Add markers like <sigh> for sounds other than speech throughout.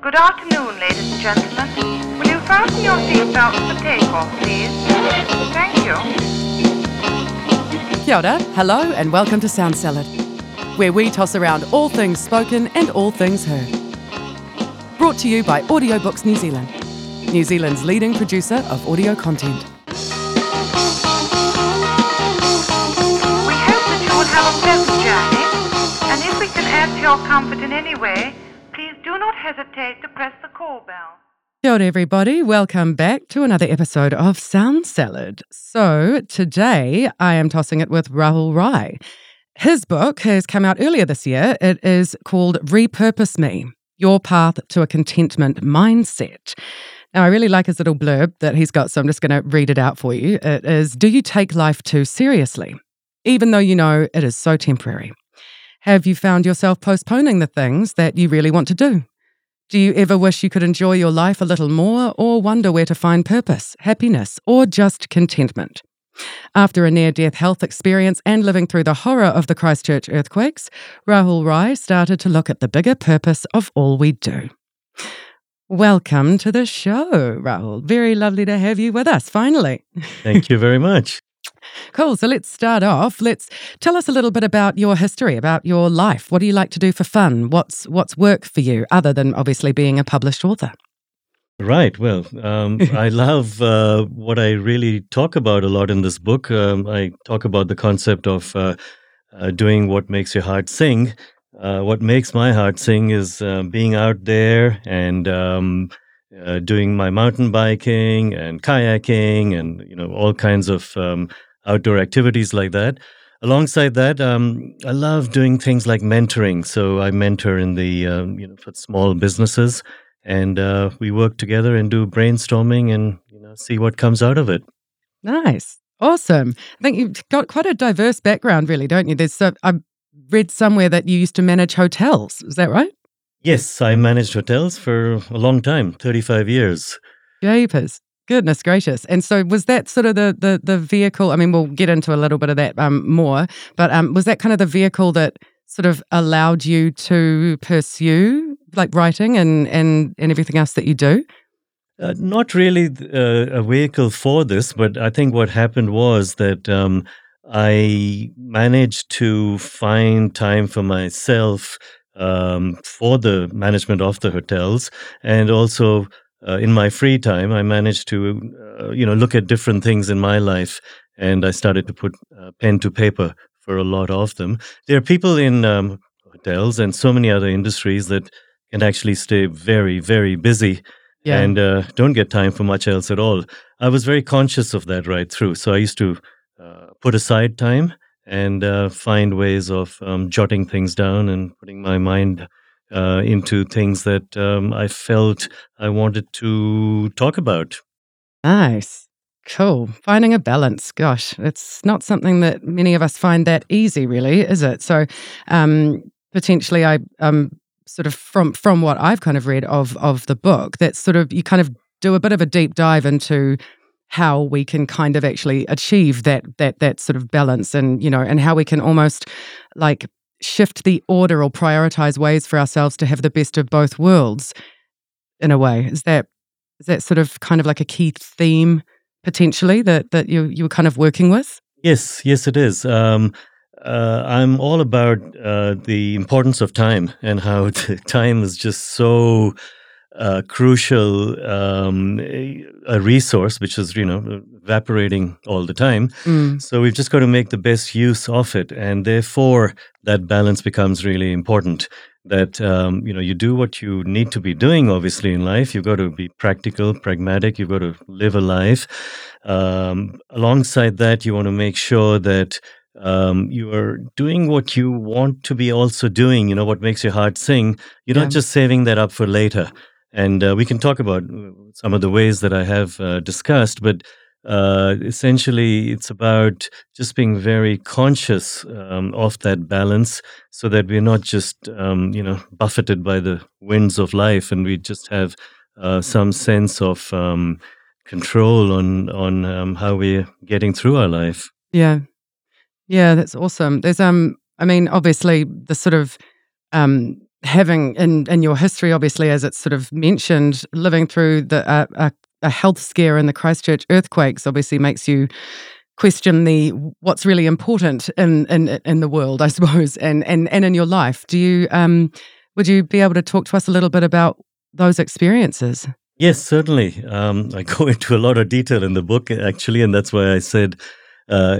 Good afternoon, ladies and gentlemen. Will you fasten your seatbelts for takeoff, please? Thank you. Kia ora, hello, and welcome to Sound Salad, where we toss around all things spoken and all things heard. Brought to you by Audiobooks New Zealand, New Zealand's leading producer of audio content. We hope that you will have a pleasant journey, and if we can add to your comfort in any way, not hesitate to press the call bell. Kia everybody. Welcome back to another episode of Sound Salad. So, today I am tossing it with Rahul Rai. His book has come out earlier this year. It is called Repurpose Me Your Path to a Contentment Mindset. Now, I really like his little blurb that he's got, so I'm just going to read it out for you. It is Do you take life too seriously, even though you know it is so temporary? Have you found yourself postponing the things that you really want to do? Do you ever wish you could enjoy your life a little more or wonder where to find purpose, happiness, or just contentment? After a near death health experience and living through the horror of the Christchurch earthquakes, Rahul Rai started to look at the bigger purpose of all we do. Welcome to the show, Rahul. Very lovely to have you with us, finally. Thank you very much. Cool. So let's start off. Let's tell us a little bit about your history, about your life. What do you like to do for fun? What's what's work for you, other than obviously being a published author? Right. Well, um, <laughs> I love uh, what I really talk about a lot in this book. Um, I talk about the concept of uh, uh, doing what makes your heart sing. Uh, what makes my heart sing is uh, being out there and um, uh, doing my mountain biking and kayaking and you know all kinds of um, outdoor activities like that. Alongside that, um, I love doing things like mentoring. So I mentor in the um, you know for small businesses, and uh, we work together and do brainstorming and you know see what comes out of it. Nice. Awesome. I think you've got quite a diverse background, really, don't you? There's so, I read somewhere that you used to manage hotels. Is that right? Yes, I managed hotels for a long time, 35 years. Japers. Goodness gracious! And so, was that sort of the the the vehicle? I mean, we'll get into a little bit of that um, more, but um, was that kind of the vehicle that sort of allowed you to pursue like writing and and and everything else that you do? Uh, not really uh, a vehicle for this, but I think what happened was that um, I managed to find time for myself um, for the management of the hotels, and also uh, in my free time, I managed to uh, you know look at different things in my life, and I started to put uh, pen to paper for a lot of them. There are people in um, hotels and so many other industries that can actually stay very, very busy Yeah. and uh, don't get time for much else at all. I was very conscious of that right through. So I used to uh, put aside time and uh, find ways of um, jotting things down and putting my mind uh, into things that um, I felt I wanted to talk about. Nice. Cool. Finding a balance. Gosh, it's not something that many of us find that easy, really, is it? So, um, potentially, I um, sort of from from what I've kind of read of of the book, that sort of you kind of do a bit of a deep dive into how we can kind of actually achieve that that that sort of balance, and you know, and how we can almost like shift the order or prioritize ways for ourselves to have the best of both worlds. In a way, is that is that sort of kind of like a key theme potentially that that you you were kind of working with? Yes, yes, it is. Um, uh, I'm all about uh, the importance of time and how <laughs> time is just so uh, crucial um, a resource, which is you know evaporating all the time. Mm. So we've just got to make the best use of it, and therefore that balance becomes really important. That um, you know you do what you need to be doing. Obviously, in life, you've got to be practical, pragmatic. You've got to live a life. Um, alongside that, you want to make sure that um, you are doing what you want to be also doing. You know what makes your heart sing. You're Yeah. not just saving that up for later. And uh, we can talk about uh, some of the ways that I have uh, discussed, but uh, essentially, it's about just being very conscious um, of that balance, so that we're not just um, you know buffeted by the winds of life, and we just have uh, some sense of um, control on on um, how we're getting through our life. Yeah. Yeah, that's awesome. There's um I mean, obviously the sort of um having in in your history, obviously, as it's sort of mentioned, living through the uh, a, a health scare in the Christchurch earthquakes obviously makes you question the what's really important in in in the world, I <laughs> suppose, and and and in your life. Do you um would you be able to talk to us a little bit about those experiences? Yes, certainly. Um, I go <laughs> into a lot of detail in the book, actually, and that's why I said uh,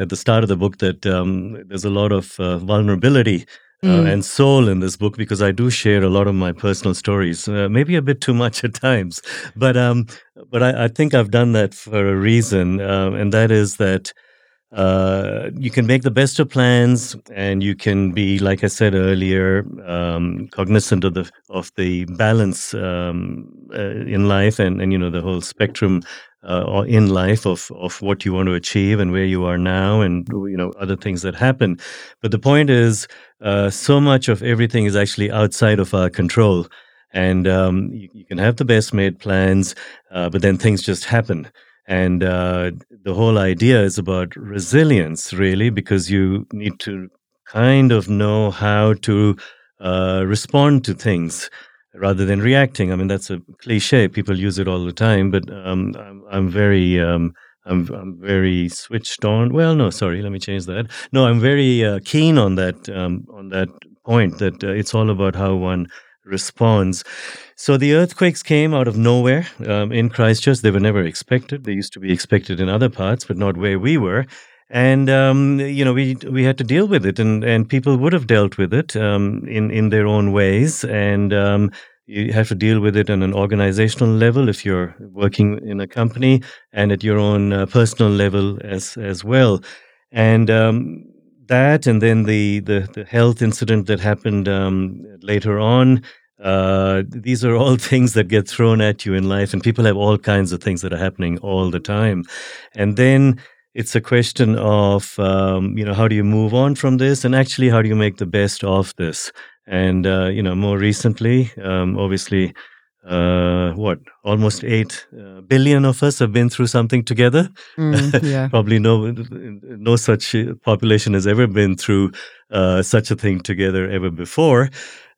at the start of the book that um, there's a lot of uh, vulnerability uh, mm. and soul in this book because I do share a lot of my personal stories, uh, maybe a bit too much at times, but um, but I, I, think I've done that for a reason, uh, and that is that uh, you can make the best of plans, and you can be, like I said earlier, um, cognizant of the of the balance um, uh, in life, and and you know the whole spectrum uh, in life of of what you want to achieve and where you are now, and you know other things that happen. But the point is, uh, so much of everything is actually outside of our control, and um, you, you, can have the best made plans, uh, but then things just happen. And uh, the whole idea is about resilience, really, because you need to kind of know how to uh, respond to things rather than reacting. I mean, that's a cliche. People use it all the time, but um, I'm, I'm, very. Um, I'm, I'm very switched on. Well, no, sorry, let me change that. No, I'm very uh, keen on that um, on that point that uh, it's all about how one responds. So the earthquakes came out of nowhere um, in Christchurch. They were never expected. They used to be expected in other parts, but not where we were and um, you know we we had to deal with it, and and people would have dealt with it um, in in their own ways, and um, you have to deal with it on an organizational level if you're working in a company, and at your own uh, personal level as as well, and. Um, that and then the, the, the health incident that happened um, later on uh, these are all <laughs> things that get thrown at you in life, and people have all kinds of things that are happening all the time. And then it's a question of um, you know how do you move on from this and actually how do you make the best of this and uh, you know more recently um, obviously uh, what almost 8 uh, of us have been through something together mm, yeah. <laughs> probably no no such population has ever been through uh, such a thing together ever before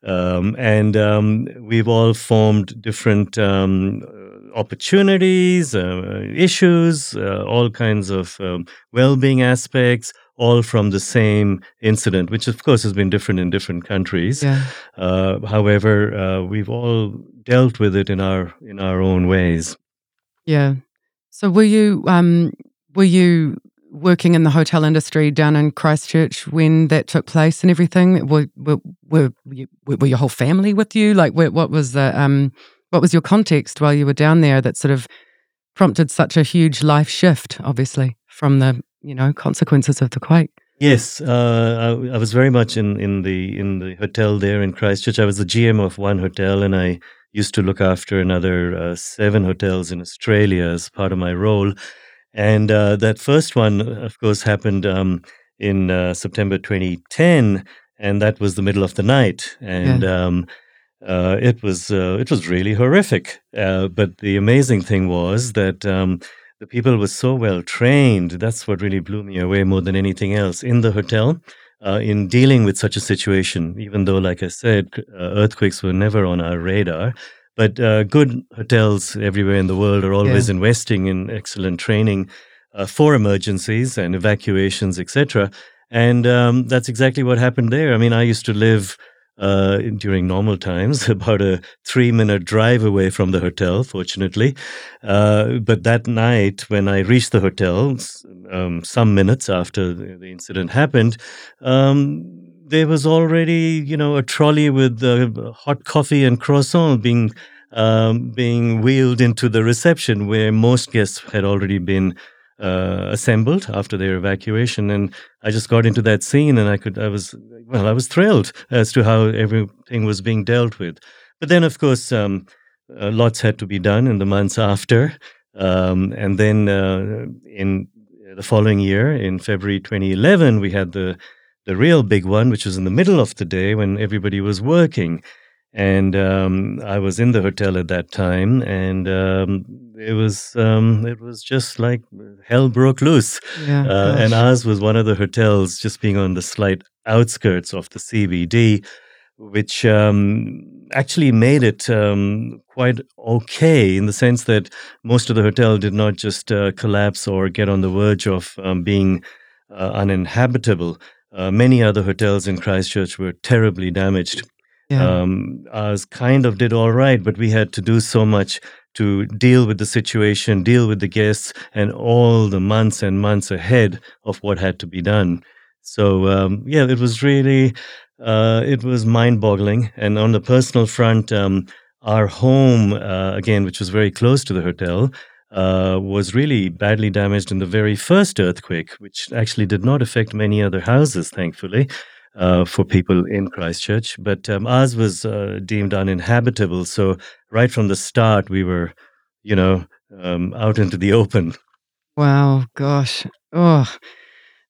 um, and um, we've all formed different um, opportunities, uh, issues, uh, all kinds of um, well being aspects, all from the same incident, which of course has been different in different countries. Yeah. Uh, however, uh, we've all dealt with it in our in our own ways. Yeah. So were you um, were you working in the hotel industry down in Christchurch when that took place and everything? Were were were, were your whole family with you? Like, what was the um, what was your context while you were down there that sort of prompted such a huge life shift, obviously, from the you know consequences of the quake? Yes, uh, I, I, was very much in, in the in the hotel there in Christchurch. I was the GM of one hotel, and I used to look after another uh, seven hotels in Australia as part of my role. And uh, that first one, of course, happened um, in uh, September 2010, and that was the middle of the night. And yeah. um, uh, it was uh, it was really horrific. Uh, but the amazing thing was that um, the people were so well trained. That's what really blew me away more than anything else in the hotel. Uh, in dealing with such a situation, even though, like I said, uh, earthquakes were never on our radar, but uh, good hotels everywhere in the world are always yeah. investing in excellent training for emergencies and evacuations, etc. And um, that's exactly what happened there. I mean, I used to live uh, during normal times, <laughs> about a three minute drive away from the hotel, fortunately. Uh, but that night, when I reached the hotel, um, some minutes after the, incident happened, um, there was already, you know, a trolley with uh, hot coffee and croissant being um, being wheeled into the reception, where most guests had already been uh, assembled after their evacuation, and I just got into that scene, and I could, I was, well, I was thrilled as to how everything was being dealt with. But then, of course, um, uh, lots had to be done in the months after, um, and then uh, in the following year, in February 2011, we had the the real big one, which was in the middle of the day when everybody was working and um, I was in the hotel at that time, and um, it was um, it was just like hell broke loose. Yeah, uh, and ours was one of the hotels, just being on the slight outskirts of the CBD, which um, actually made it um, quite okay in the sense that most of the hotel did not just uh, collapse or get on the verge of um, being uh, uninhabitable. Uh, many other hotels in Christchurch were terribly damaged. Yeah. Um, ours kind of did all right, but we had to do so much to deal with the situation, deal with the guests, and all the months and months ahead of what had to be done. So um, yeah, it was really uh, it was mind-boggling. And on the personal front, um, our home uh, again, which was very close to the hotel, uh, was really badly damaged in the very first earthquake, which actually did not affect many other houses, thankfully. Uh, for people in Christchurch, but um, ours was uh, deemed uninhabitable. So right from the start, we were, you know, um, out into the open. Wow, gosh. Oh,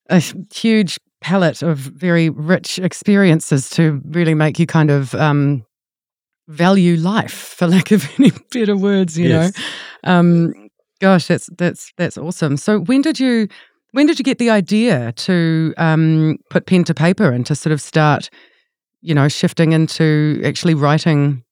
a huge palette of very rich experiences to really make you kind of um, value life, <laughs> for lack of any better words, you Yes. know. Um, gosh, that's that's that's awesome. So when did you when did you get the idea to um, put pen to paper and to sort of start, you know, shifting into actually writing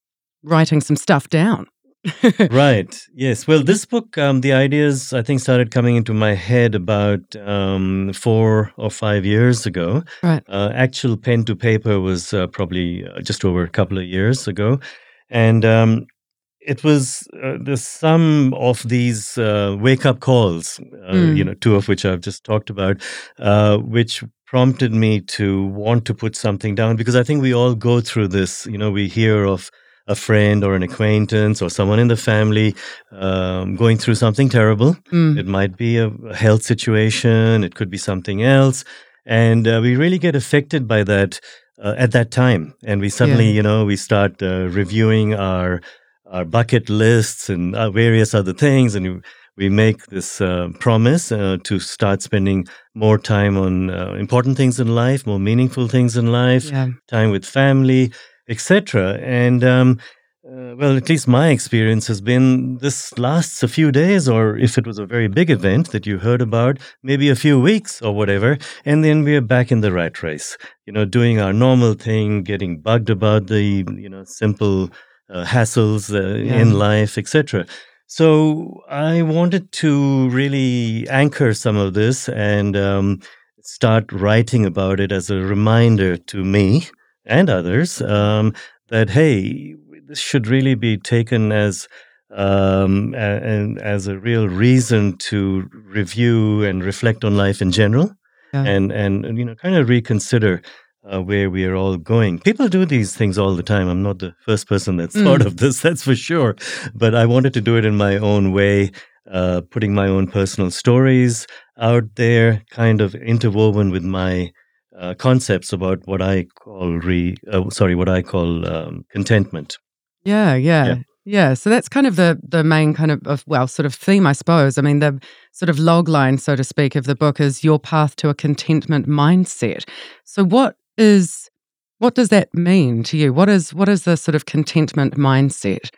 writing some stuff down? <laughs> right. Yes. Well, this book, um, the ideas I think started coming into my head about um, four or five years ago. Right. Uh, actual pen to paper was uh, probably uh, just over a couple of years ago, and um, it was uh, the sum of these uh, wake up calls. Uh, Mm. You know, two of which I've just talked about, uh, which prompted me to want to put something down because I think we all go through this. You know, we hear of a friend or an acquaintance or someone in the family um, going through something terrible. Mm. It might be a, a health situation, it could be something else. And uh, we really get affected by that uh, at that time. And we suddenly, Yeah. you know, we start uh, reviewing our our bucket lists and uh, various other things. And we- we make this uh, promise uh, to start spending more time on uh, important things in life, more meaningful things in life, Yeah. time with family, etc. And um, uh, well, at least my experience has been this lasts a few days, or if it was a very big event that you heard about, maybe a few weeks or whatever, and then we're back in the rat race. You know, doing our normal thing, getting bugged about the you know simple uh, hassles uh, Yeah. in life, etc. So I wanted to really anchor some of this and um, start writing about it as a reminder to me and others um, that hey, this should really be taken as um, a- and as a real reason to review and reflect on life in general, Yeah. and and you know kind of reconsider. Uh, where we are all going. People do these things all the time. I'm not the first person that's thought Mm. of this, <laughs> that's for sure. But I wanted to do it in my own way, uh, putting my own personal stories out there, kind of interwoven with my uh, concepts about what I call re, uh, sorry, what I call um, contentment. Yeah, yeah, Yeah. yeah. So that's kind of the the main kind of, of well, sort of theme, I suppose. I mean, the sort of log line, so to speak, of the book is your path to a contentment mindset. So, what is what does that mean to you? What is what is the sort of contentment mindset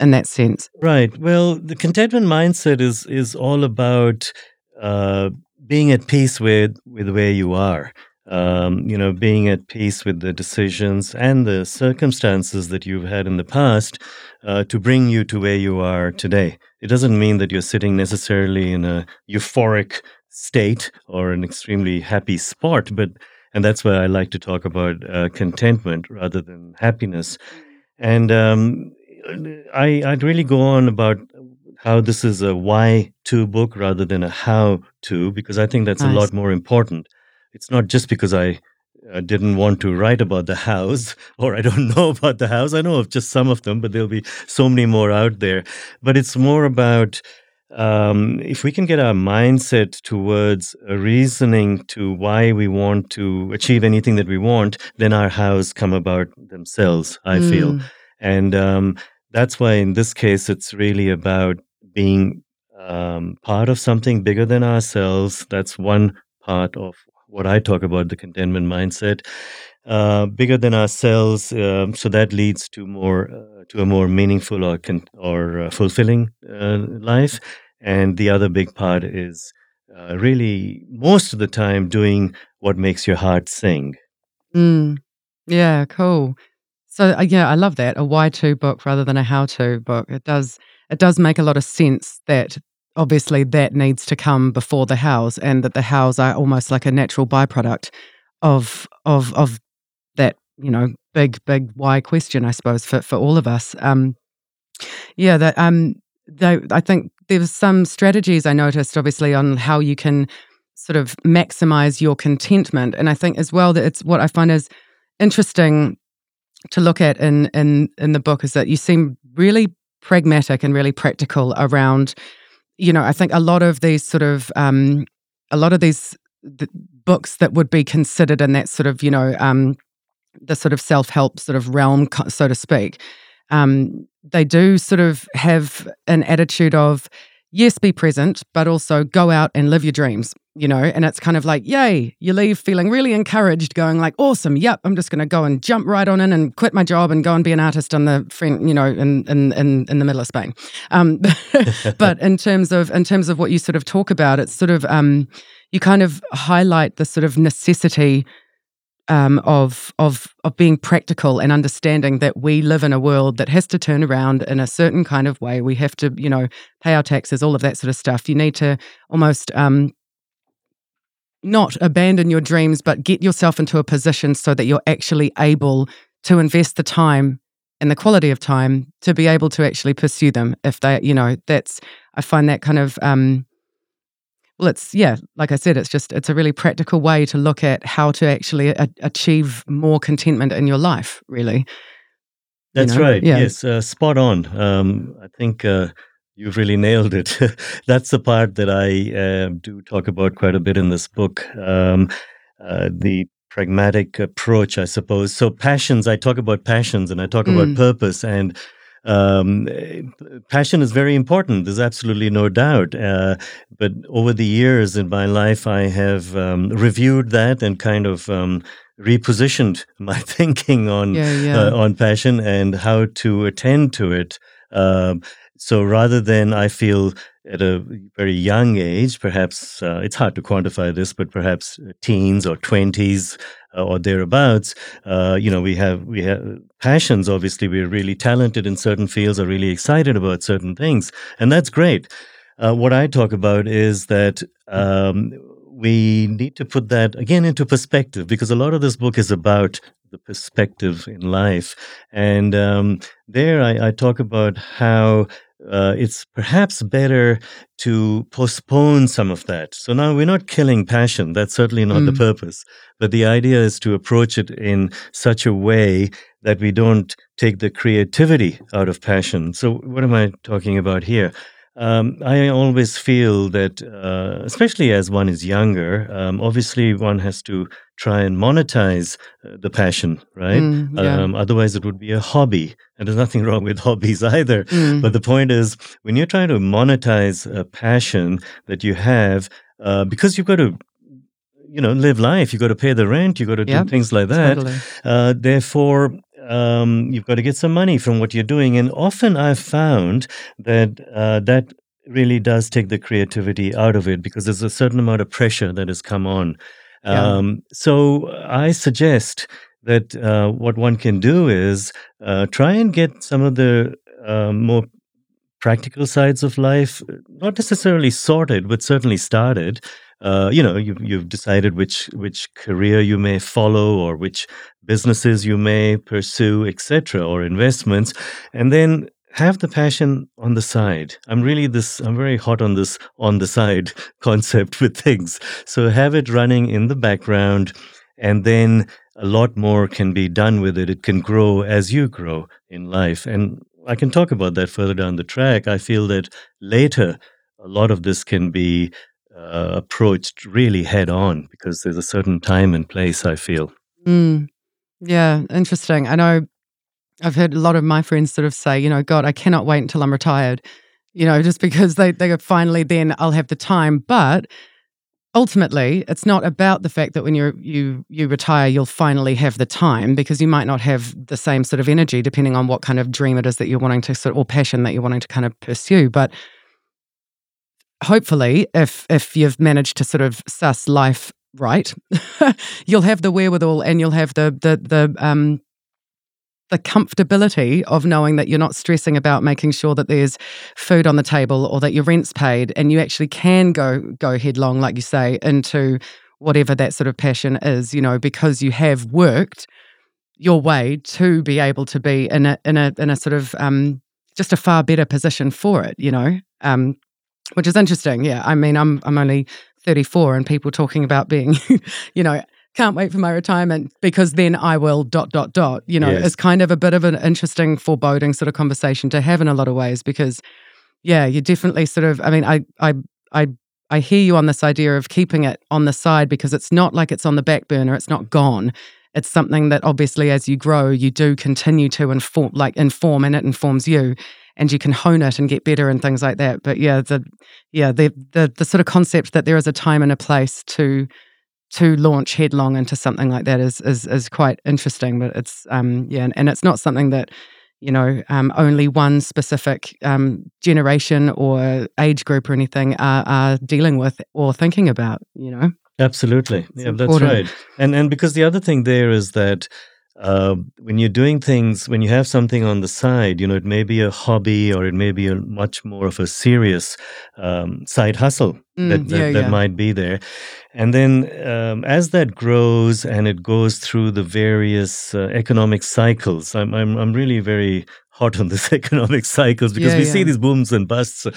in that sense? Right. Well, the contentment mindset is is all about uh, being at peace with with where you are. Um, you know, being at peace with the decisions and the circumstances that you've had in the past uh, to bring you to where you are today. It doesn't mean that you're sitting necessarily in a euphoric state or an extremely happy spot, but and that's why I like to talk about uh, contentment rather than happiness. And um, I, I'd really go on about how this is a why to book rather than a how to, because I think that's a lot more important. It's not just because I uh, didn't want to write about the house <laughs> or I don't know about the house. I know of just some of them, but there'll be so many more out there. But it's more about um, if we can get our mindset towards a reasoning to why we want to achieve anything that we want, then our hows come about themselves, I feel. Mm, And um, that's why in this case, it's really about being um, part of something bigger than ourselves. That's one part of what I talk about the contentment mindset. Uh, bigger than ourselves, um, so that leads to more uh, to a more meaningful or con- or uh, fulfilling uh, life. And the other big part is uh, really most of the time doing what makes your heart sing. mm. Yeah, cool. So uh, yeah, I love that a why to book rather than a how to book. It does it does make a lot of sense that obviously that needs to come before the hows, and that the hows are almost like a natural byproduct of of of that you know big big why question, I suppose for for all of us. Um, yeah, that um, they, I think there was some strategies I noticed, obviously, on how you can sort of maximize your contentment, and I think as well that it's what I find is interesting to look at in in in the book is that you seem really pragmatic and really practical around you know i think a lot of these sort of um a lot of these the books that would be considered in that sort of you know um the sort of self-help sort of realm so to speak um they do sort of have an attitude of yes, be present, but also go out and live your dreams, you know? And it's kind of like, yay, you leave feeling really encouraged, going like, awesome, yep, I'm just going to go and jump right on in and quit my job and go and be an artist on the you know, in, in, in, in the middle of Spain. Um, <laughs> but in terms of, in terms of what you sort of talk about, it's sort of, um, you kind of highlight the sort of necessity um, of of of being practical and understanding that we live in a world that has to turn around in a certain kind of way. We have to, you know, pay our taxes, all of that sort of stuff. You need to almost um, not abandon your dreams, but get yourself into a position so that you're actually able to invest the time and the quality of time to be able to actually pursue them. If they, you know, that's I find that kind of um, well, it's, yeah, like I said, it's just, it's a really practical way to look at how to actually a- achieve more contentment in your life, really. That's you know? right. Yeah. Yes, uh, spot on. Um, I think uh, you've really nailed it. <laughs> That's the part that I uh, do talk about quite a bit in this book. Um, uh, the pragmatic approach, I suppose. So, passions, I talk about passions and I talk mm. about purpose. And um, passion is very important. There's absolutely no doubt. Uh, but over the years in my life, I have um, reviewed that and kind of um, repositioned <laughs> my thinking on yeah, yeah. Uh, on passion and how to attend to it. Um, so rather than I feel at a very young age, perhaps uh, it's hard to quantify this, but perhaps teens or twenties uh, or thereabouts, uh, you know, we have we have passions. Obviously, we're really talented in certain fields, or really excited about certain things, and that's great. Uh, what I talk about is that um, we need to put that again into perspective because a lot of this book is about the perspective in life, and um, there I, I talk about how uh, it's perhaps better to postpone some of that. So now we're not killing passion. That's certainly not mm. the purpose. But the idea is to approach it in such a way that we don't take the creativity out of passion. So, what am I talking about here? Um, I always feel that, uh, especially as one is younger, um, obviously one has to try and monetize uh, the passion, right? Mm, yeah. um, otherwise, it would be a hobby. And there's nothing <laughs> wrong with hobbies either. Mm. But the point is, when you're trying to monetize a passion that you have, uh, because you've got to you know live life you got to pay the rent you got to yep, do things like that totally. uh, therefore um, you've got to get some money from what you're doing. And often I've found that uh, that really does take the creativity out of it because there's a certain amount of pressure that has come on. Yeah. Um, so I suggest that uh, what one can do is uh, try and get some of the uh, more practical sides of life, not necessarily sorted, but certainly started. Uh, you know, you've, you've decided which which career you may follow or which businesses you may pursue, etc., or investments, and then have the passion on the side. I'm really this, I'm very hot on this on the side <laughs> concept with things. So have it running in the background, and then a lot more can be done with it. It can grow as you grow in life. And I can talk about that further down the track. I feel that later, a lot of this can be uh, approached really head on because there's a certain time and place, I feel. Mm. Yeah, interesting. I know I've heard a lot of my friends sort of say, you know, God, I cannot wait until I'm retired, you know, <laughs> just because they, they finally then I'll have the time. But ultimately, it's not about the fact that when you you you retire, you'll finally have the time because you might not have the same sort of energy depending on what kind of dream it is that you're wanting to sort of, or passion that you're wanting to kind of pursue. But hopefully, if if you've managed to sort of suss life right, <laughs> you'll have the wherewithal and you'll have the the the um the comfortability of knowing that you're not stressing about making sure that there's food on the table or that your rent's paid and you actually can go go headlong like you say into whatever that sort of passion is you know because you have worked your way to be able to be in a in a in a sort of um just a far better position for it you know? Um which is interesting yeah. I mean i'm i'm only 34 and people talking about being <laughs> you know can't wait for my retirement because then I will dot dot dot. You know, Yes. it's kind of a bit of an interesting, foreboding sort of conversation to have in a lot of ways because, yeah, you definitely sort of. I mean, I I I I hear you on this idea of keeping it on the side because it's not like it's on the back burner. It's not gone. It's something that obviously, as you grow, you do continue to inform, like inform, and it informs you, and you can hone it and get better and things like that. But yeah, the yeah the the the sort of concept that there is a time and a place to to launch headlong into something like that is is is quite interesting. But it's um yeah, and, and it's not something that you know um, only one specific um, generation or age group or anything are, are dealing with or thinking about. You know, Absolutely. It's yeah, that's right. And and because the other thing there is that uh, when you're doing things, when you have something on the side, you know, it may be a hobby or it may be a much more of a serious um, side hustle Mm, that, that, yeah, that yeah. might be there. And then um, as that grows and it goes through the various uh, economic cycles, I'm, I'm, I'm really very hot on this <laughs> economic cycles because Yeah, we see these booms and busts uh,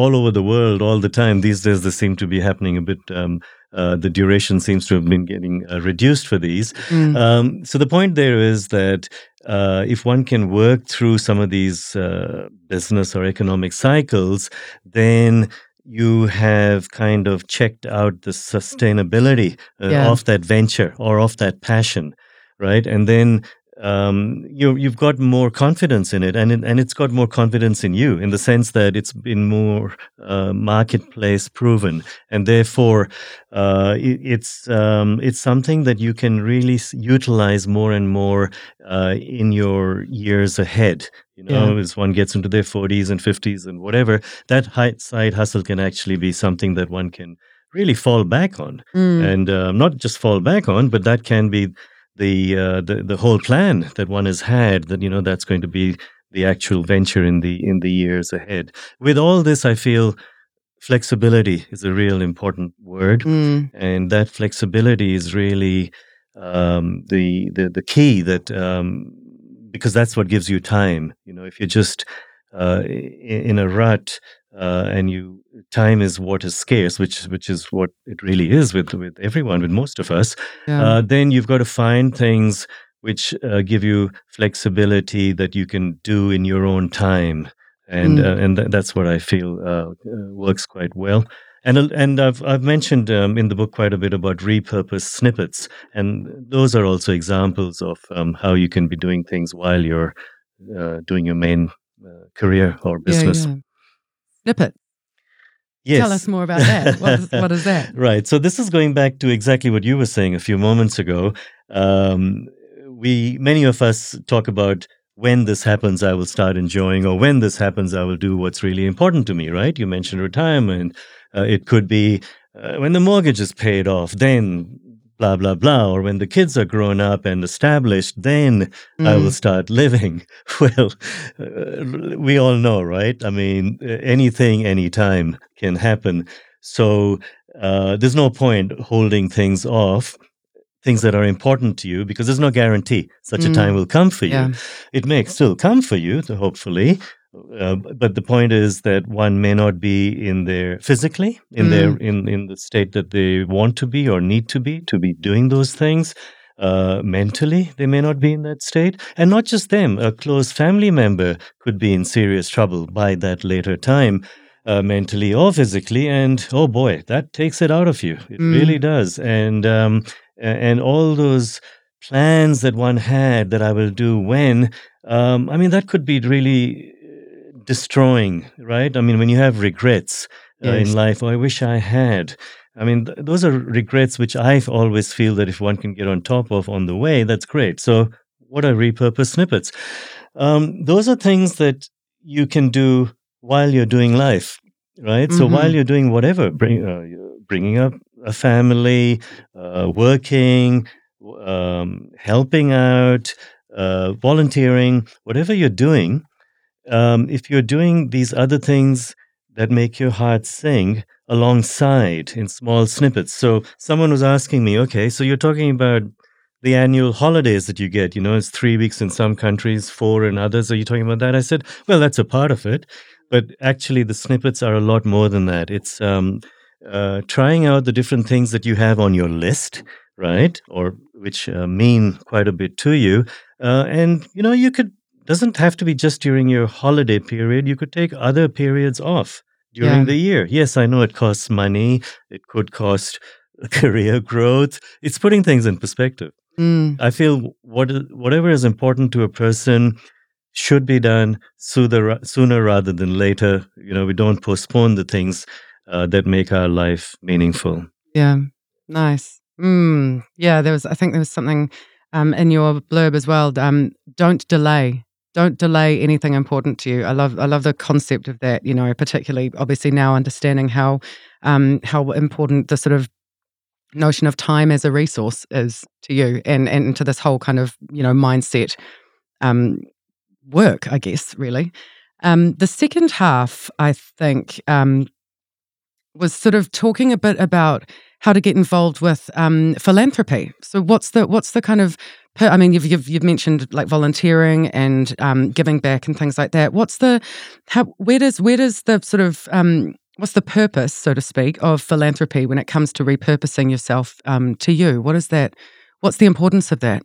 all over the world all the time. These days, they seem to be happening a bit. Um, uh, the duration seems to have been getting uh, reduced for these. Mm, Um, so the point there is that uh, if one can work through some of these uh, business or economic cycles, then you have kind of checked out the sustainability uh, Yeah. of that venture or of that passion, right? And then um, you you've got more confidence in it, and it, and it's got more confidence in you in the sense that it's been more uh, marketplace proven, and therefore uh, it, it's um, it's something that you can really s- utilize more and more uh, in your years ahead. You know, as one gets into their forties and fifties and whatever, that high side hustle can actually be something that one can really fall back on, mm, and um, not just fall back on, but that can be the uh, the the whole plan that one has had. That you know, that's going to be the actual venture in the in the years ahead. With all this, I feel flexibility is a real important word mm, and that flexibility is really um, the, the the key that um, because that's what gives you time. You know, if you're just uh, in a rut uh, and you time is what is scarce, which which is what it really is with with everyone, with most of us. yeah. Uh, then you've got to find things which uh, give you flexibility that you can do in your own time, and Mm. uh, and th- that's what I feel uh, uh, works quite well. And and I've I've mentioned um, in the book quite a bit about repurposed snippets, and those are also examples of um, how you can be doing things while you're uh, doing your main career or business. Yeah, yeah. Snippet. Yes. Tell us more about that. <laughs> What is, what is that? Right. So this is going back to exactly what you were saying a few moments ago. Um, we many of us talk about when this happens, I will start enjoying, or when this happens, I will do what's really important to me. Right? You mentioned retirement. Uh, it could be uh, when the mortgage is paid off. Then blah blah blah. Or when the kids are grown up and established, then I will Mm, start living. <laughs> Well, uh, we all know, right? I mean, anything, anytime can happen. So uh, there's no point holding things off, things that are important to you, because there's no guarantee such a Mm. time will come for you. yeah. It may still come for you, hopefully. Uh, but the point is that one may not be in there physically in their in in the state that they want to be or need to be to be doing those things. Uh, mentally they may not be in that state. And not just them a close family member could be in serious trouble by that later time uh, mentally or physically. And oh boy that takes it out of you. It Mm. really does. And um, and all those plans that one had that i will do when um, i mean that could be really destroying right i mean when you have regrets uh, Yes. in life oh i wish i had I mean, th- those are regrets which I always feel that if one can get on top of on the way, that's great. So, what are repurposed snippets? Um, those are things that you can do while you're doing life, right? So, Mhm. while you're doing whatever, bring, uh, bringing up a family, uh, working, um, helping out, uh, volunteering, whatever you're doing, um, if you're doing these other things that make your heart sing alongside in small snippets. So someone was asking me, okay, so you're talking about the annual holidays that you get. You know, it's three weeks in some countries, four in others. Are you talking about that? I said, well, that's a part of it. But actually, the snippets are a lot more than that. It's um, uh, trying out the different things that you have on your list, right? Or which uh, mean quite a bit to you. Uh, and, you know, you could, doesn't have to be just during your holiday period. You could take other periods off during Yeah. the year. Yes, I know it costs money. It could cost <laughs> career growth. It's putting things in perspective. Mm, I feel what whatever is important to a person should be done sooner sooner rather than later. You know, we don't postpone the things uh, that make our life meaningful. yeah. Nice. Mm, yeah. There was. I think there was something um, in your blurb as well. Um, don't delay. Don't delay anything important to you. I love. I love the concept of that. You know, particularly obviously now understanding how um, how important the sort of notion of time as a resource is to you and and to this whole kind of you know mindset um work i guess really um the second half i think um was sort of talking a bit about how to get involved with um philanthropy so what's the what's the kind of I mean, you've, you've you've mentioned like volunteering and um, giving back and things like that. What's the how? Where does where does the sort of um, what's the purpose, so to speak, of philanthropy when it comes to repurposing yourself um, to you? What is that? What's the importance of that?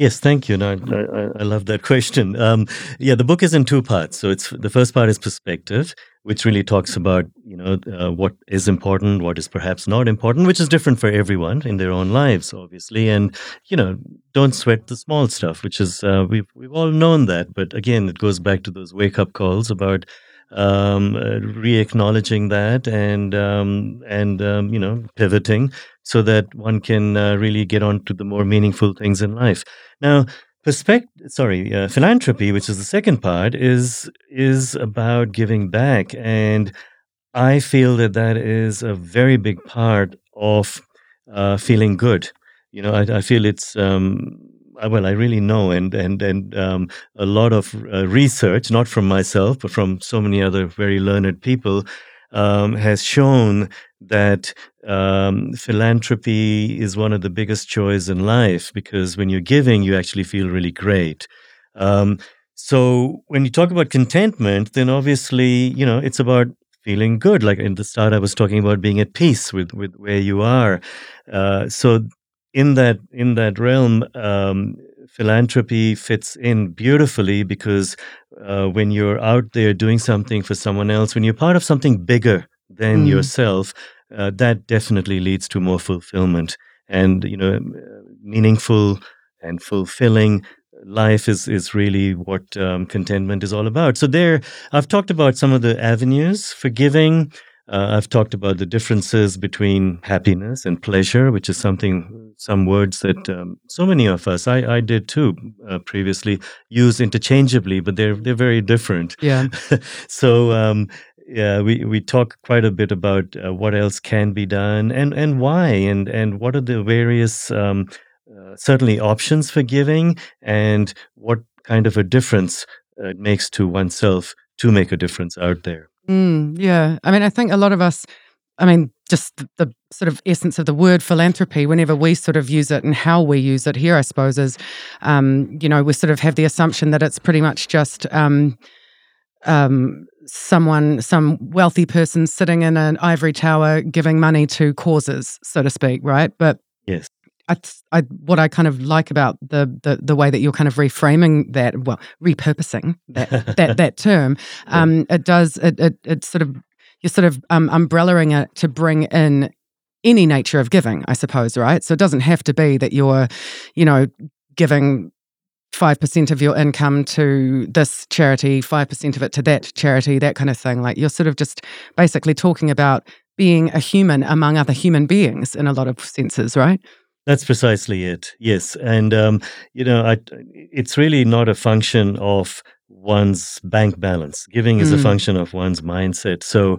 Yes, thank you. No, I, I, love that question. Um, yeah, the book is in two parts. So it's the first part is perspective, which really talks about you know uh, what is important, what is perhaps not important, which is different for everyone in their own lives, obviously. And you know, don't sweat the small stuff, which is uh, we've we've all known that. But again, it goes back to those wake up calls about um, uh, re-acknowledging that and um, and um, you know pivoting so that one can uh, really get on to the more meaningful things in life. Now, perspective, sorry, uh, philanthropy, which is the second part, is is about giving back, and I feel that that is a very big part of uh, feeling good. You know, I, I feel it's. Um, well, I really know, and and and um, a lot of uh, research, not from myself, but from so many other very learned people, um, has shown that um, philanthropy is one of the biggest joys in life because when you're giving, you actually feel really great. Um, so when you talk about contentment, then obviously, you know, it's about feeling good. Like in the start, I was talking about being at peace with with where you are. Uh, so in that in that realm, um, philanthropy fits in beautifully because uh, when you're out there doing something for someone else, when you're part of something bigger than Mm. yourself, uh, that definitely leads to more fulfillment and you know uh, meaningful and fulfilling life is is really what um, contentment is all about. So there, I've talked about some of the avenues for giving. Uh, I've talked about the differences between happiness and pleasure, which is something, some words that um, so many of us, I, I did too uh, previously, use interchangeably, but they're they're very different. Yeah. <laughs> so um, yeah, we, we talk quite a bit about uh, what else can be done and, and why and, and what are the various um, uh, certainly options for giving and what kind of a difference uh, it makes to oneself to make a difference out there. Mm, yeah. I mean, I think a lot of us, I mean, just the, the sort of essence of the word philanthropy, whenever we sort of use it and how we use it here, I suppose, is, um, you know, we sort of have the assumption that it's pretty much just um, um, someone, some wealthy person sitting in an ivory tower giving money to causes, so to speak, right? But Yes. I, I, what I kind of like about the, the the way that you're kind of reframing that, well, repurposing that that <laughs> that term, Yeah. um, it does it, it it sort of you're sort of um, umbrellaing it to bring in any nature of giving, I suppose, right? So it doesn't have to be that you're, you know, giving five percent of your income to this charity, five percent of it to that charity, that kind of thing. Like you're sort of just basically talking about being a human among other human beings in a lot of senses, right? That's precisely it. Yes, and um, you know, I, it's really not a function of one's bank balance. Giving is a Mm. function of one's mindset. So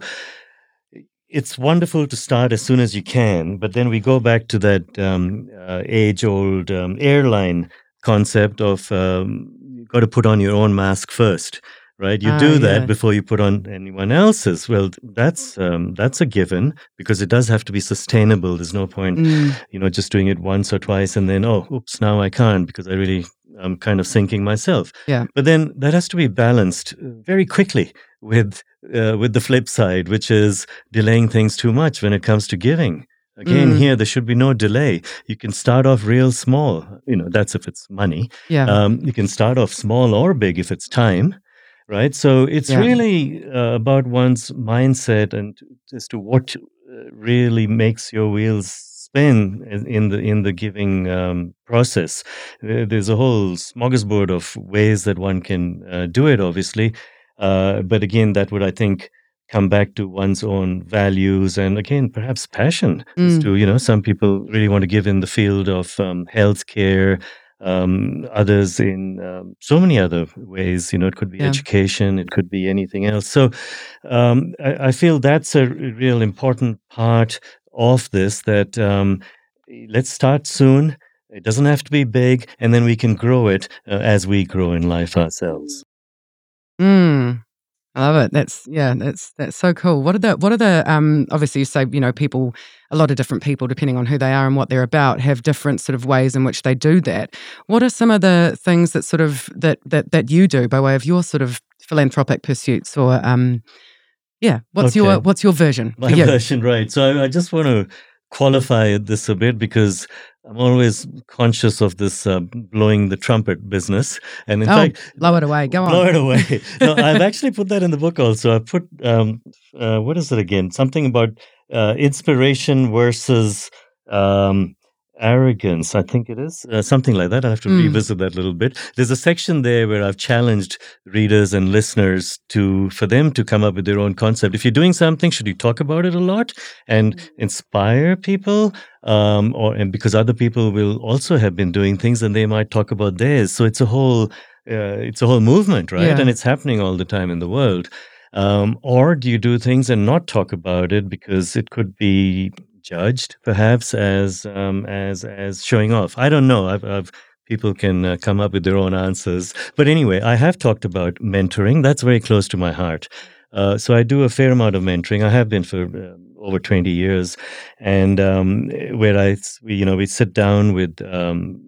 it's wonderful to start as soon as you can, but then we go back to that um, uh, age-old um, airline concept of um, you've got to put on your own mask first right? You Ah, do that yeah. before you put on anyone else's. Well, that's um, that's a given because it does have to be sustainable. There's no point, Mm, you know, just doing it once or twice and then oh, oops, now I can't because I really I'm kind of sinking myself. Yeah. But then that has to be balanced uh, very quickly with uh, with the flip side, which is delaying things too much when it comes to giving. Again, Mm. here there should be no delay. You can start off real small. You know, that's if it's money. yeah. Um, you can start off small or big if it's time, right? So it's Yeah. really uh, about one's mindset and as to what uh, really makes your wheels spin in- in the in the giving um, process. There's a whole smorgasbord of ways that one can uh, do it, obviously, uh, but again, that would I think come back to one's own values and again perhaps passion Mm. to you know some people really want to give in the field of um, healthcare um, others in um, so many other ways. You know, it could be Yeah. education, it could be anything else. So um, I, I feel that's a real important part of this. That um, let's start soon. It doesn't have to be big, and then we can grow it uh, as we grow in life ourselves. Mm. I love it. That's yeah, that's that's so cool. What are the what are the um obviously you say, you know, people a lot of different people, depending on who they are and what they're about, have different sort of ways in which they do that. What are some of the things that sort of that that that you do by way of your sort of philanthropic pursuits or um yeah, what's your what's your version My you? version, right. So I just want to qualify this a bit because I'm always conscious of this uh, blowing the trumpet business. And in Oh, fact, blow it away. Go on. blow it away. <laughs> no, I've actually put that in the book also. I put, um, uh, what is it again? Something about uh, inspiration versus um, arrogance, I think it is. Uh, something like that. I have to Mm. revisit that a little bit. There's a section there where I've challenged readers and listeners to, for them to come up with their own concept. If you're doing something, should you talk about it a lot and inspire people? Um, or and because other people will also have been doing things and they might talk about theirs. So it's a whole uh, it's a whole movement, right? Yeah. And it's happening all the time in the world. Um, or do you do things and not talk about it because it could be judged, perhaps as um, as as showing off? I don't know. I've, I've people can uh, come up with their own answers. But anyway, I have talked about mentoring. That's very close to my heart. Uh, so I do a fair amount of mentoring. I have been for uh, over 20 years, and um, where I, you know, we sit down with um,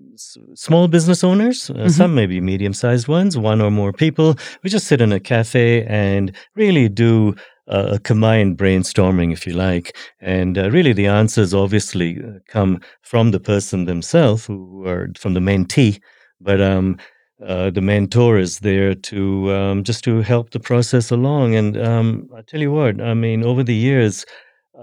small business owners. Uh, Mhm. Some maybe medium-sized ones, one or more people. We just sit in a cafe and really do a combined brainstorming, if you like. And uh, really, the answers obviously uh, come from the person themselves, who are from the mentee, but um, uh, the mentor is there to um, just to help the process along. And um, I tell you what, I mean, over the years,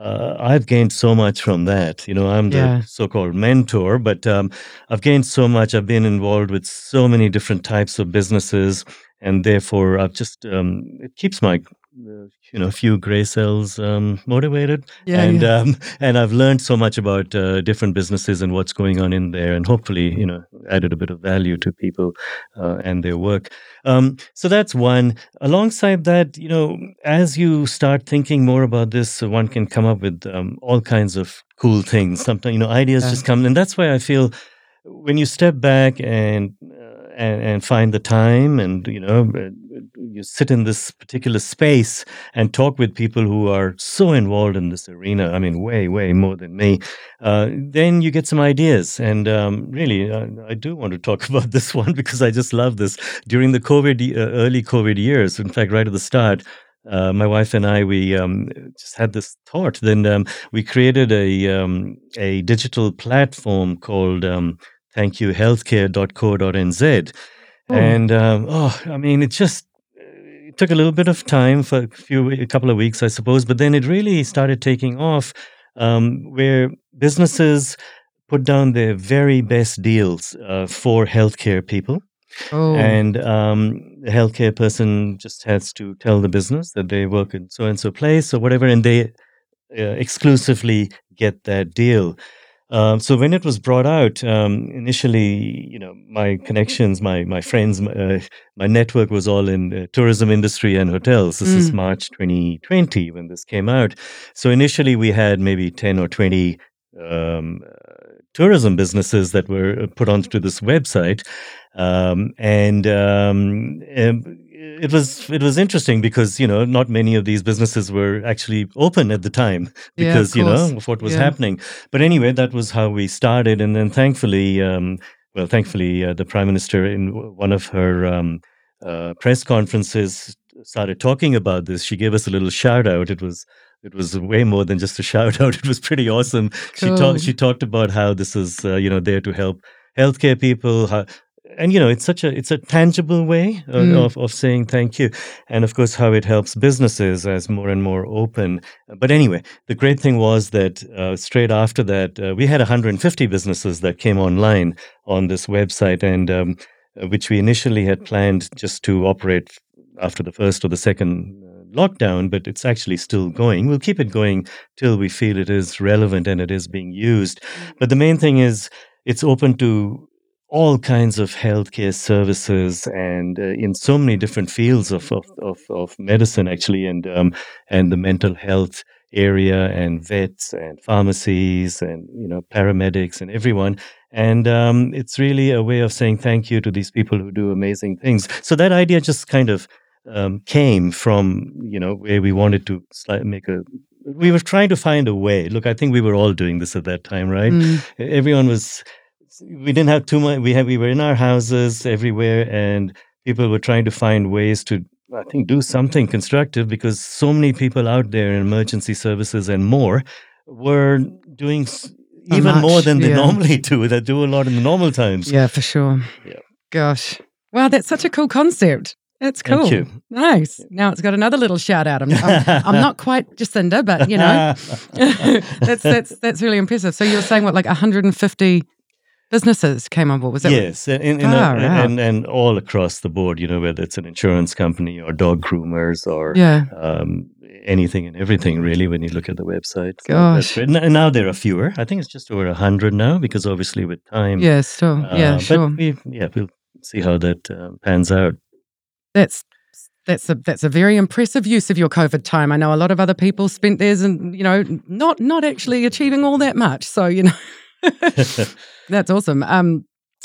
uh, I've gained so much from that. You know, I'm the Yeah. so-called mentor, but um, I've gained so much. I've been involved with so many different types of businesses, and therefore, I've just um, it keeps my you know a few gray cells um, motivated Yeah, and yeah. um, and I've learned so much about uh, different businesses and what's going on in there, and hopefully, you know, added a bit of value to people uh, and their work. Um, so that's one. Alongside that, you know, as you start thinking more about this, uh, one can come up with um, all kinds of cool things. Sometimes, you know, ideas Yeah. just come, and that's why I feel when you step back and and, and find the time and you know uh, you sit in this particular space and talk with people who are so involved in this arena i mean way way more than me uh, then you get some ideas and um, really uh, i do want to talk <laughs> about this one because i just love this during the covid uh, early covid years in fact right at the start uh, my wife and I, we um, just had this thought. Then um, we created a um, a digital platform called um, thankyouhealthcare.co.nz. Oh. And um, oh, I mean, it just it took a little bit of time for a few, a couple of weeks, I suppose, but then it really started taking off, um, where businesses put down their very best deals uh, for healthcare people. Oh, And um, the healthcare person just has to tell the business that they work in so and so place or whatever, and they uh, exclusively get that deal. Um, so when it was brought out um, initially, you know, my connections, my my friends, my, uh, my network was all in the tourism industry and hotels. This is Mm. March 2020 when this came out. So initially we had maybe 10 or 20 um, uh, tourism businesses that were uh, put onto this website, um, and um, it was it was interesting because you know not many of these businesses were actually open at the time because yeah, you know of what was yeah. happening. But anyway, that was how we started, and then thankfully, um, well, thankfully, uh, the prime minister in one of her um, uh, press conferences started talking about this. She gave us a little shout out. It was it was way more than just a <laughs> shout out. It was pretty awesome. Cool. She talked she talked about how this is uh, you know there to help healthcare people, how, and you know it's such a it's a tangible way of, Mm. of, of saying thank you. And of course how it helps businesses as more and more open. But anyway the great thing was that uh, straight after that uh, we had 150 businesses that came online on this website. And um, uh, which we initially had planned just to operate after the first or the second uh, lockdown but it's actually still going. We'll keep it going till we feel it is relevant and it is being used. But the main thing is it's open to all kinds of healthcare services and uh, in so many different fields of of, of, of medicine actually and um, and the mental health area and vets and pharmacies and you know paramedics and everyone. And um, it's really a way of saying thank you to these people who do amazing things. So that idea just kind of um, came from you know where we wanted to make a we were trying to find a way. Look i think we were all doing this at that time right? Mm. everyone was we didn't have too much we had we were in our houses everywhere and people were trying to find ways to i think do something constructive because so many people out there in emergency services and more were doing even more than they yeah. normally do that do a lot in the normal times Yeah, for sure. Yeah. Gosh. Wow, that's such a cool concept. That's Thank cool. you. Nice. Now it's got another little shout out. I'm, I'm, I'm not quite Jacinda, but you know, <laughs> that's that's that's really impressive. So you're saying what, like 150 businesses came on board? Was that yes, and, and, and, Far and, and all across the board, you know, whether it's an insurance company or dog groomers or Yeah. um, anything and everything, really, when you look at the website. So Gosh. And now there are fewer. I think it's just over a hundred now, because obviously with time. Yeah. Yeah. uh, Sure. But we, yeah, we'll see how that um, pans out. That's that's a that's a very impressive use of your COVID time. I know a lot of other people spent theirs and you know not not actually achieving all that much. So you know <laughs> <laughs> that's awesome. Um,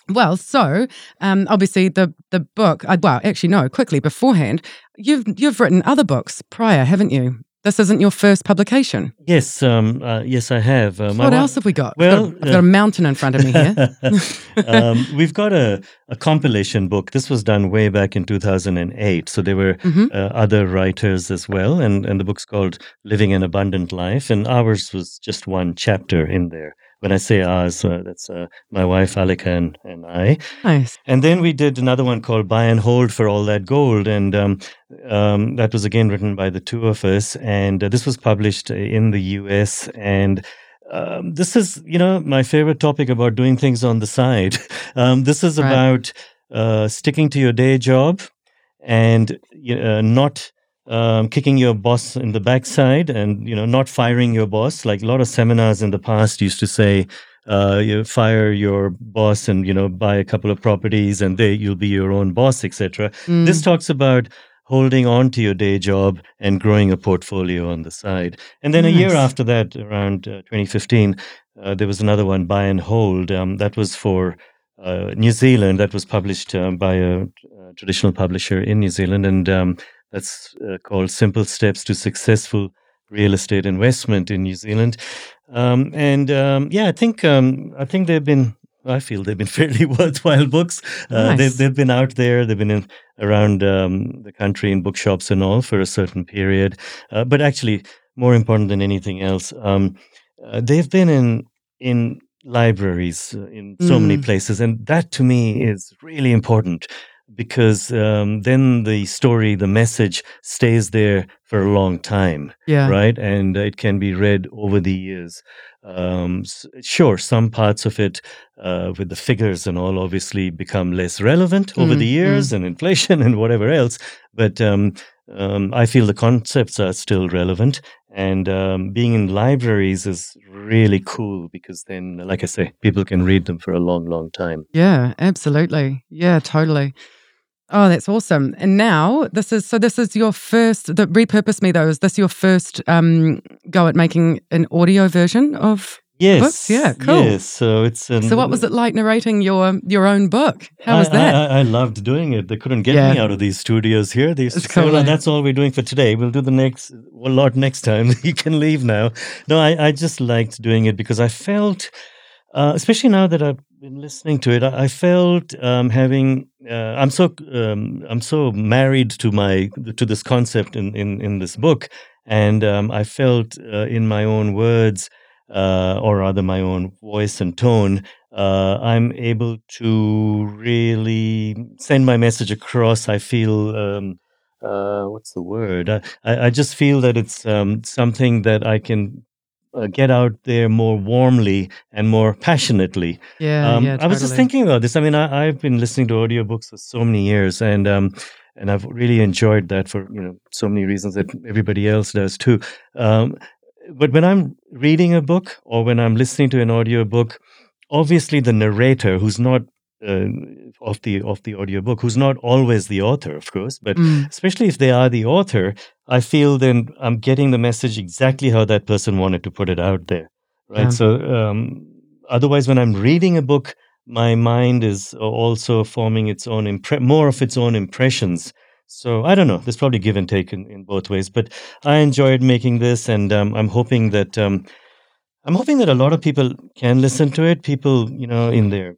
well, so um, obviously the the book. Uh, well, actually, no. Quickly beforehand, you've you've written other books prior, haven't you? This isn't your first publication. yes, um, uh, yes, I have. Uh, what wi- else have we got? well, I've got, I've got a mountain in front of me here. <laughs> um, we've got a, a compilation book. This was done way back in 2008. So there were Mhm. uh, other writers as well. And, and the book's called Living an Abundant Life. And ours was just one chapter in there. When I say ours, uh, that's uh, my wife, Alika, and, and I. Nice. And then we did another one called Buy and Hold for All That Gold. And um, um, that was again written by the two of us. And uh, this was published in the US. And um, this is, you know, my favorite topic about doing things on the side. <laughs> Um, this is Right. about uh, sticking to your day job and uh, not um, kicking your boss in the backside and you know not firing your boss. Like a lot of seminars in the past used to say uh, you fire your boss and you know buy a couple of properties and they you'll be your own boss etc Mm, this talks about holding on to your day job and growing a portfolio on the side. And then a year after that around uh, 2015 uh, there was another one buy and hold. Um, that was for uh, New Zealand. That was published um, by a, uh traditional publisher in New Zealand, and um, that's uh, called Simple Steps to Successful Real Estate Investment in New Zealand. Um, and um, yeah, I think um, I think they've been. I feel they've been <laughs> fairly worthwhile books. Uh, Nice. they've, they've been out there. They've been in, around um, the country in bookshops and all for a certain period. Uh, but actually, more important than anything else, um, uh, they've been in in libraries uh, in so many Mm. places, and that to me is really important because um, then the story, the message stays there for a long time, yeah. right? And it can be read over the years. Um, sure, some parts of it uh, with the figures and all obviously become less relevant over Mm, the years and inflation <laughs> and whatever else. But um, um, I feel the concepts are still relevant. And um, being in libraries is really cool because then, like I say, people can read them for a long, long time. Yeah, absolutely. Yeah, totally. Oh, that's awesome. And now this is so this is your first the repurpose me though, is this your first um go at making an audio version of Yes. books? Yeah, cool. Yes. So it's. An, So, what was it like narrating your your own book? How was I, that? I, I, loved doing it. They couldn't get Yeah. me out of these studios here. They used It's to say, cool, "Well, eh? that's all we're doing for today. We'll do the next a lot next time. <laughs> you can leave now." No, I, I just liked doing it because I felt, uh, especially now that I've been listening to it, I, felt um, having. Uh, I'm so um, I'm so married to my to this concept in in, in this book, and um, I felt uh, in my own words, uh, or rather my own voice and tone, uh, I'm able to really send my message across. I feel, um, uh, what's the word? I I just feel that it's um, something that I can uh, get out there more warmly and more passionately. yeah, Um, yeah. I was just thinking about this. I mean, I, I've been listening to audiobooks for so many years, and um, and I've really enjoyed that for you know so many reasons that everybody else does too. Um, but when I'm reading a book or when I'm listening to an audiobook, obviously the narrator, who's not uh, of the of the audiobook, who's not always the author, of course, but Mm, especially if they are the author, I feel then I'm getting the message exactly how that person wanted to put it out there, right? Yeah. So um, otherwise, when I'm reading a book, my mind is also forming its own impre- more of its own impressions. So I don't know. There's probably give and take in, in both ways, but I enjoyed making this, and um, I'm hoping that um, I'm hoping that a lot of people can listen to it. People, you know, in their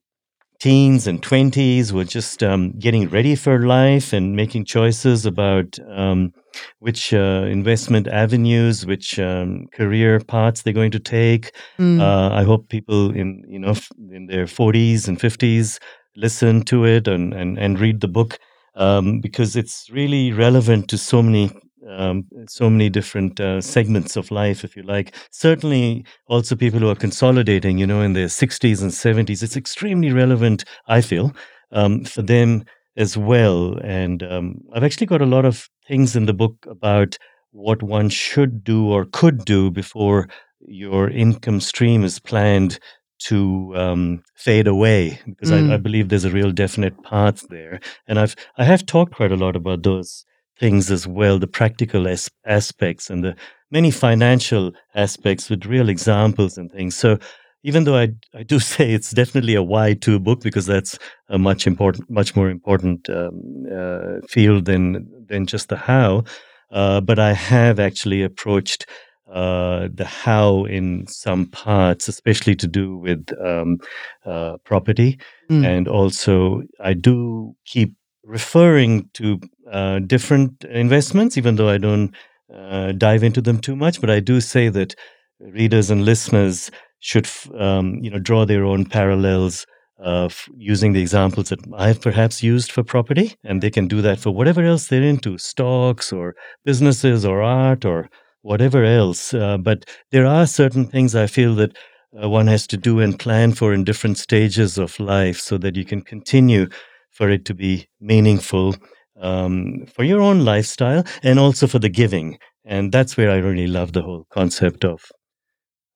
teens and 20s were just um, getting ready for life and making choices about um, which uh, investment avenues, which um, career paths they're going to take. mm. Uh, I hope people in you know f- in their 40s and 50s listen to it and and, and read the book um, because it's really relevant to so many um, so many different uh, segments of life, if you like. Certainly, also people who are consolidating, you know, in their 60s and 70s. It's extremely relevant, I feel, um, for them as well. And um, I've actually got a lot of things in the book about what one should do or could do before your income stream is planned to um, fade away because Mm. I, I believe there's a real definite path there and i've i have talked quite a lot about those things as well the practical as- aspects and the many financial aspects with real examples and things so even though I, I do <laughs> say it's definitely a why to book because that's a much important much more important um, uh, field than than just the how uh, but I have actually approached uh, the how in some parts, especially to do with um, uh, property. Mm. And also, I do keep referring to uh, different investments, even though I don't uh, dive into them too much. But I do say that readers and listeners should, um, you know, draw their own parallels uh, using the examples that I've perhaps used for property, and they can do that for whatever else they're into, stocks or businesses or art or whatever else. Uh, but there are certain things I feel that uh, one has to do and plan for in different stages of life so that you can continue for it to be meaningful um, for your own lifestyle and also for the giving. And that's where I really love the whole concept of.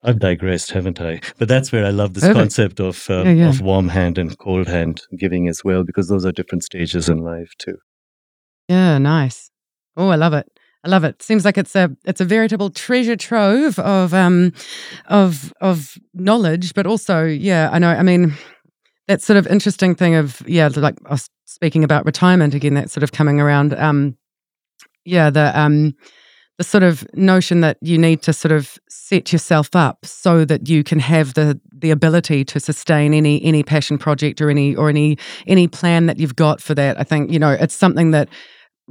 I've digressed, haven't I? But that's where I love this Perfect. concept of uh, Yeah, yeah. of warm hand and cold hand giving as well, because those are different stages in life too. Yeah, nice. Oh, I love it. I love it. Seems like it's a it's a veritable treasure trove of um of of knowledge, but also, yeah, I know. I mean, that sort of interesting thing of yeah, like was speaking about retirement again. That sort of coming around. Um, yeah, the um the sort of notion that you need to sort of set yourself up so that you can have the the ability to sustain any any passion project or any or any any plan that you've got for that. I think you know it's something that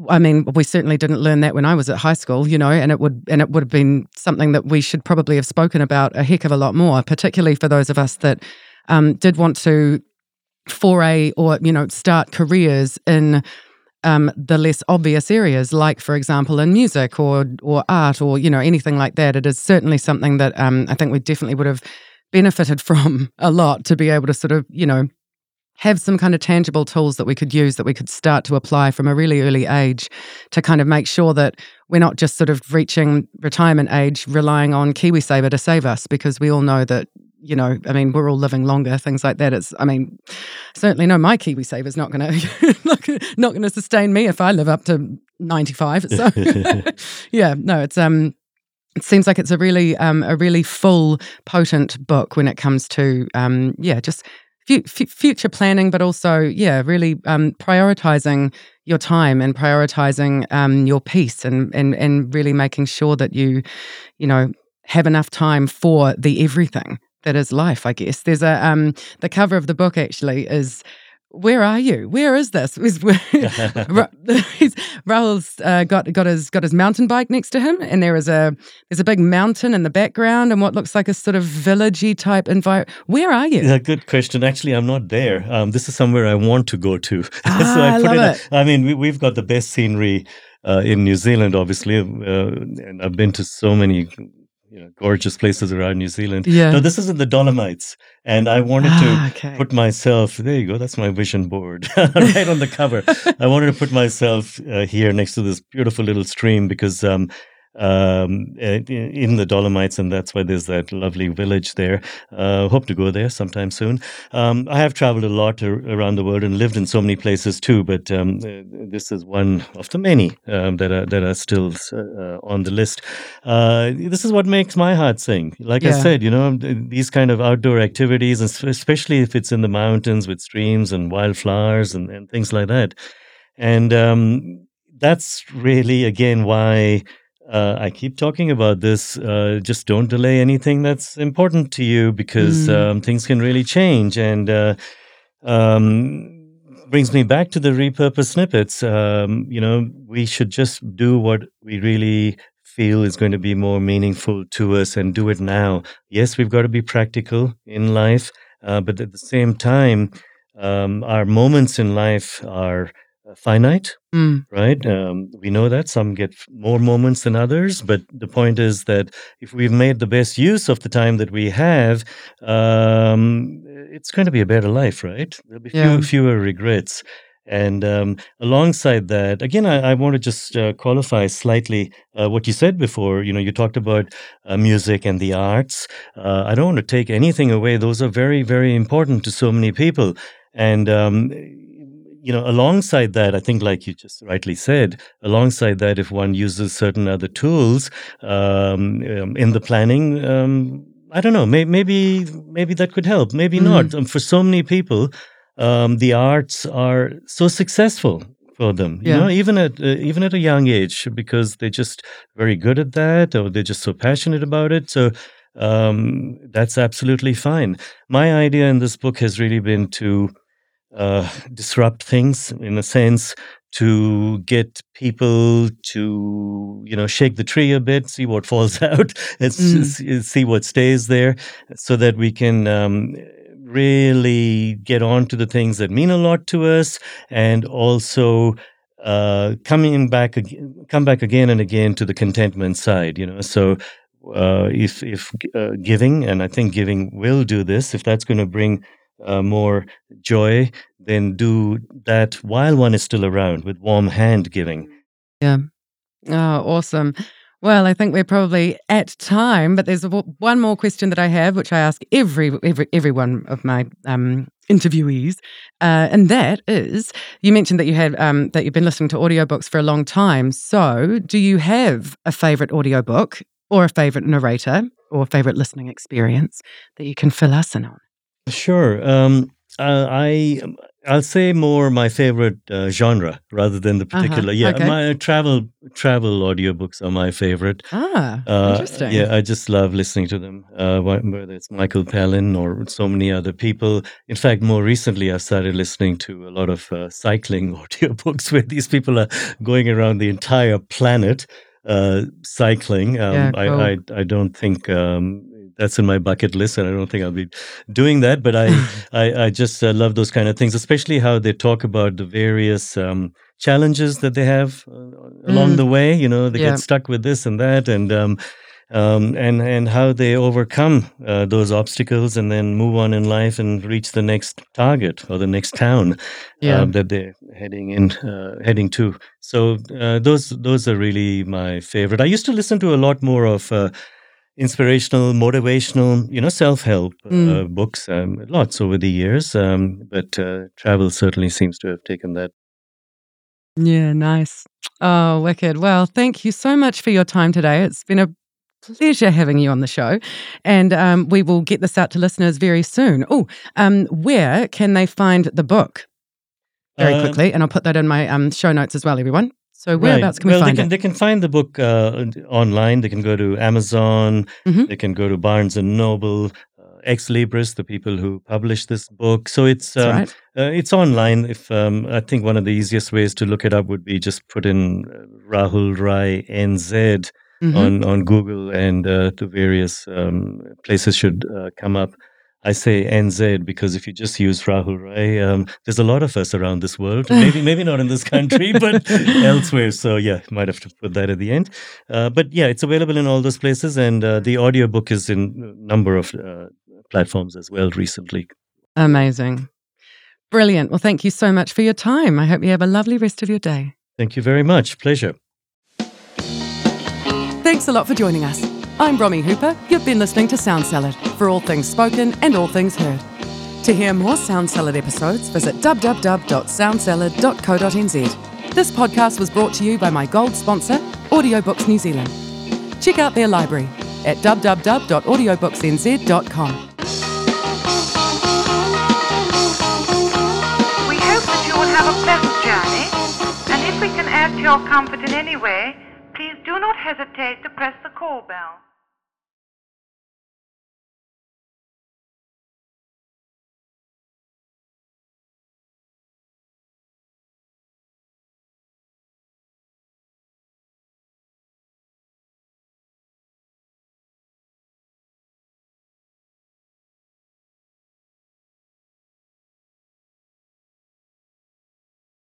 I mean, we certainly didn't learn that when I was at high school, you know, and it would and it would have been something that we should probably have spoken about a heck of a lot more, particularly for those of us that um, did want to foray or you know start careers in um, the less obvious areas, like for example in music or or art or you know anything like that. It is certainly something that um, I think we definitely would have benefited <laughs> from a lot to be able to sort of you know have some kind of tangible tools that we could use that we could start to apply from a really early age to kind of make sure that we're not just sort of reaching retirement age relying on KiwiSaver to save us because we all know that you know I mean we're all living longer things like that. It's I mean certainly no my KiwiSaver is not going <laughs> to not going to sustain me if I live up to 95 so <laughs> <laughs> yeah no it's um it seems like it's a really um, a really full, potent book when it comes to um, yeah, just future planning, but also yeah, really um, prioritizing your time and prioritizing um, your peace and, and and really making sure that you you know have enough time for the everything that is life. I guess there's a um, the cover of the book actually is where are you? Where is this? <laughs> Is where, Rahul's <laughs> <laughs> uh, got got his got his mountain bike next to him, and there is a there's a big mountain in the background, and what looks like a sort of villagey type environment. Where are you? Yeah, good question. Actually, I'm not there. Um, this is somewhere I want to go to. Ah, so I, I love it. I mean, we, have got the best scenery uh, in New Zealand, obviously, uh, and I've been to so many you know, gorgeous places around New Zealand. Yeah. No, this is in the Dolomites. And I wanted ah, to okay. put myself, there you go, that's my vision board <laughs> right on the cover. <laughs> I wanted to put myself uh, here next to this beautiful little stream because um, um, eh, in the Dolomites, and that's why there's that lovely village there. Uh, hope to go there sometime soon. Um, I have traveled a lot around the world and lived in so many places too, but um, eh, this is one of the many um, that are that are still uh, on the list. Uh, this is what makes my heart sing. Like yeah. I said, you know, these kind of outdoor activities, especially if it's in the mountains with streams and wildflowers and, and things like that, and um, that's really again why uh, I keep talking about this. Uh, just don't delay anything that's important to you because mm. um, things can really change. And uh, um, brings me back to the repurpose snippets. Um, you know, we should just do what we really feel is going to be more meaningful to us and do it now. Yes, we've got to be practical in life, uh, but at the same time, um, our moments in life are finite, mm. right? Um, we know that some get more moments than others, but the point is that if we've made the best use of the time that we have, um, it's going to be a better life, right? There'll be yeah. few, fewer regrets. And um, alongside that, again, I, I want to just uh, qualify slightly uh, what you said before. You know, you talked about uh, music and the arts. Uh, I don't want to take anything away; those are very, very important to so many people. And um, you know, alongside that, I think, like you just rightly said, alongside that, if one uses certain other tools um, um, in the planning, um, I don't know, may, maybe maybe that could help, maybe mm not. Um, for so many people, um, the arts are so successful for them, you know, even at uh, even at a young age, because they're just very good at that, or they're just so passionate about it. So um, that's absolutely fine. My idea in this book has really been to uh, disrupt things in a sense to get people to you know shake the tree a bit see what <laughs> falls out and mm. see what stays there so that we can um, really get on to the things that mean a lot to us and also uh, coming back come back again and again to the contentment side you know so uh, if if uh, giving and i think giving will do this if that's going to bring uh, more joy, than do that while one is still around with warm hand giving. Yeah. Oh, awesome. Well, I think we're probably at time, but there's one more question that I have, which I ask every every every one of my um, interviewees, uh, and that is: you mentioned that you had um, that you've been listening to audiobooks for a long time. So, do you have a favorite audiobook or a favorite narrator or a favorite listening experience that you can fill us in on? Sure. Um, uh, I I'll say more my favorite uh, genre rather than the uh-huh, particular. Uh-huh. Yeah, okay. my travel travel audiobooks are my favorite. Ah, uh, interesting. Yeah, I just love listening to them. Uh, whether it's Michael Palin or so many other people. In fact, more recently, I started listening to a lot of uh, cycling <laughs> audiobooks where these people are going around the entire planet uh, cycling. Um, yeah, cool. I, I, I don't think um, that's in my bucket list, and I don't think I'll be doing that. But I <laughs> I, I, just uh, love those kind of things, especially how they talk about the various um, challenges that they have uh, along mm. the way. You know, they yeah. get stuck with this and that, and um, um, and and how they overcome uh, those obstacles and then move on in life and reach the next target or the next town yeah. uh, that they're heading in uh, heading to. So uh, those those are really my favorite. I used to listen to a lot more of uh, inspirational, motivational, you know, self help uh, mm. books, um, lots over the years. Um, but uh, travel certainly seems to have taken that. Yeah, nice. Oh, wicked. Well, thank you so much for your time today. It's been a pleasure having you on the show. And um, we will get this out to listeners very soon. Oh, um, where can they find the book? Very Um, quickly. And I'll put that in my um, show notes as well, everyone. So Right. whereabouts can we well, find they can it? they can find the book uh, online. They can go to Amazon. Mhm. They can go to Barnes and Noble, uh, Xlibris, the people who published this book. So it's um, right. uh, it's online. If um, I think one of the easiest ways to look it up would be just put in uh, Rahul Rai NZ Mhm. on on Google, and uh, the various um, places should uh, come up. I say NZ because if you just use Rahul Rai, um, there's a lot of us around this world. Maybe maybe not in this <laughs> country, but elsewhere. So yeah, might have to put that at the end. Uh, but yeah, it's available in all those places, and uh, the audiobook is in a number of uh, platforms as well recently. Amazing. Brilliant. Well, thank you so much for your time. I hope you have a lovely rest of your day. Thank you very much. Pleasure. Thanks a lot for joining us. I'm Romy Hooper. You've been listening to Sound Salad for all things spoken and all things heard. To hear more Sound Salad episodes, visit www.soundsalad.co.nz. This podcast was brought to you by my gold sponsor, Audiobooks New Zealand. Check out their library at www.audiobooksnz.com. We hope that you will have a pleasant journey, and if we can add to your comfort in any way, please do not hesitate to press the call bell.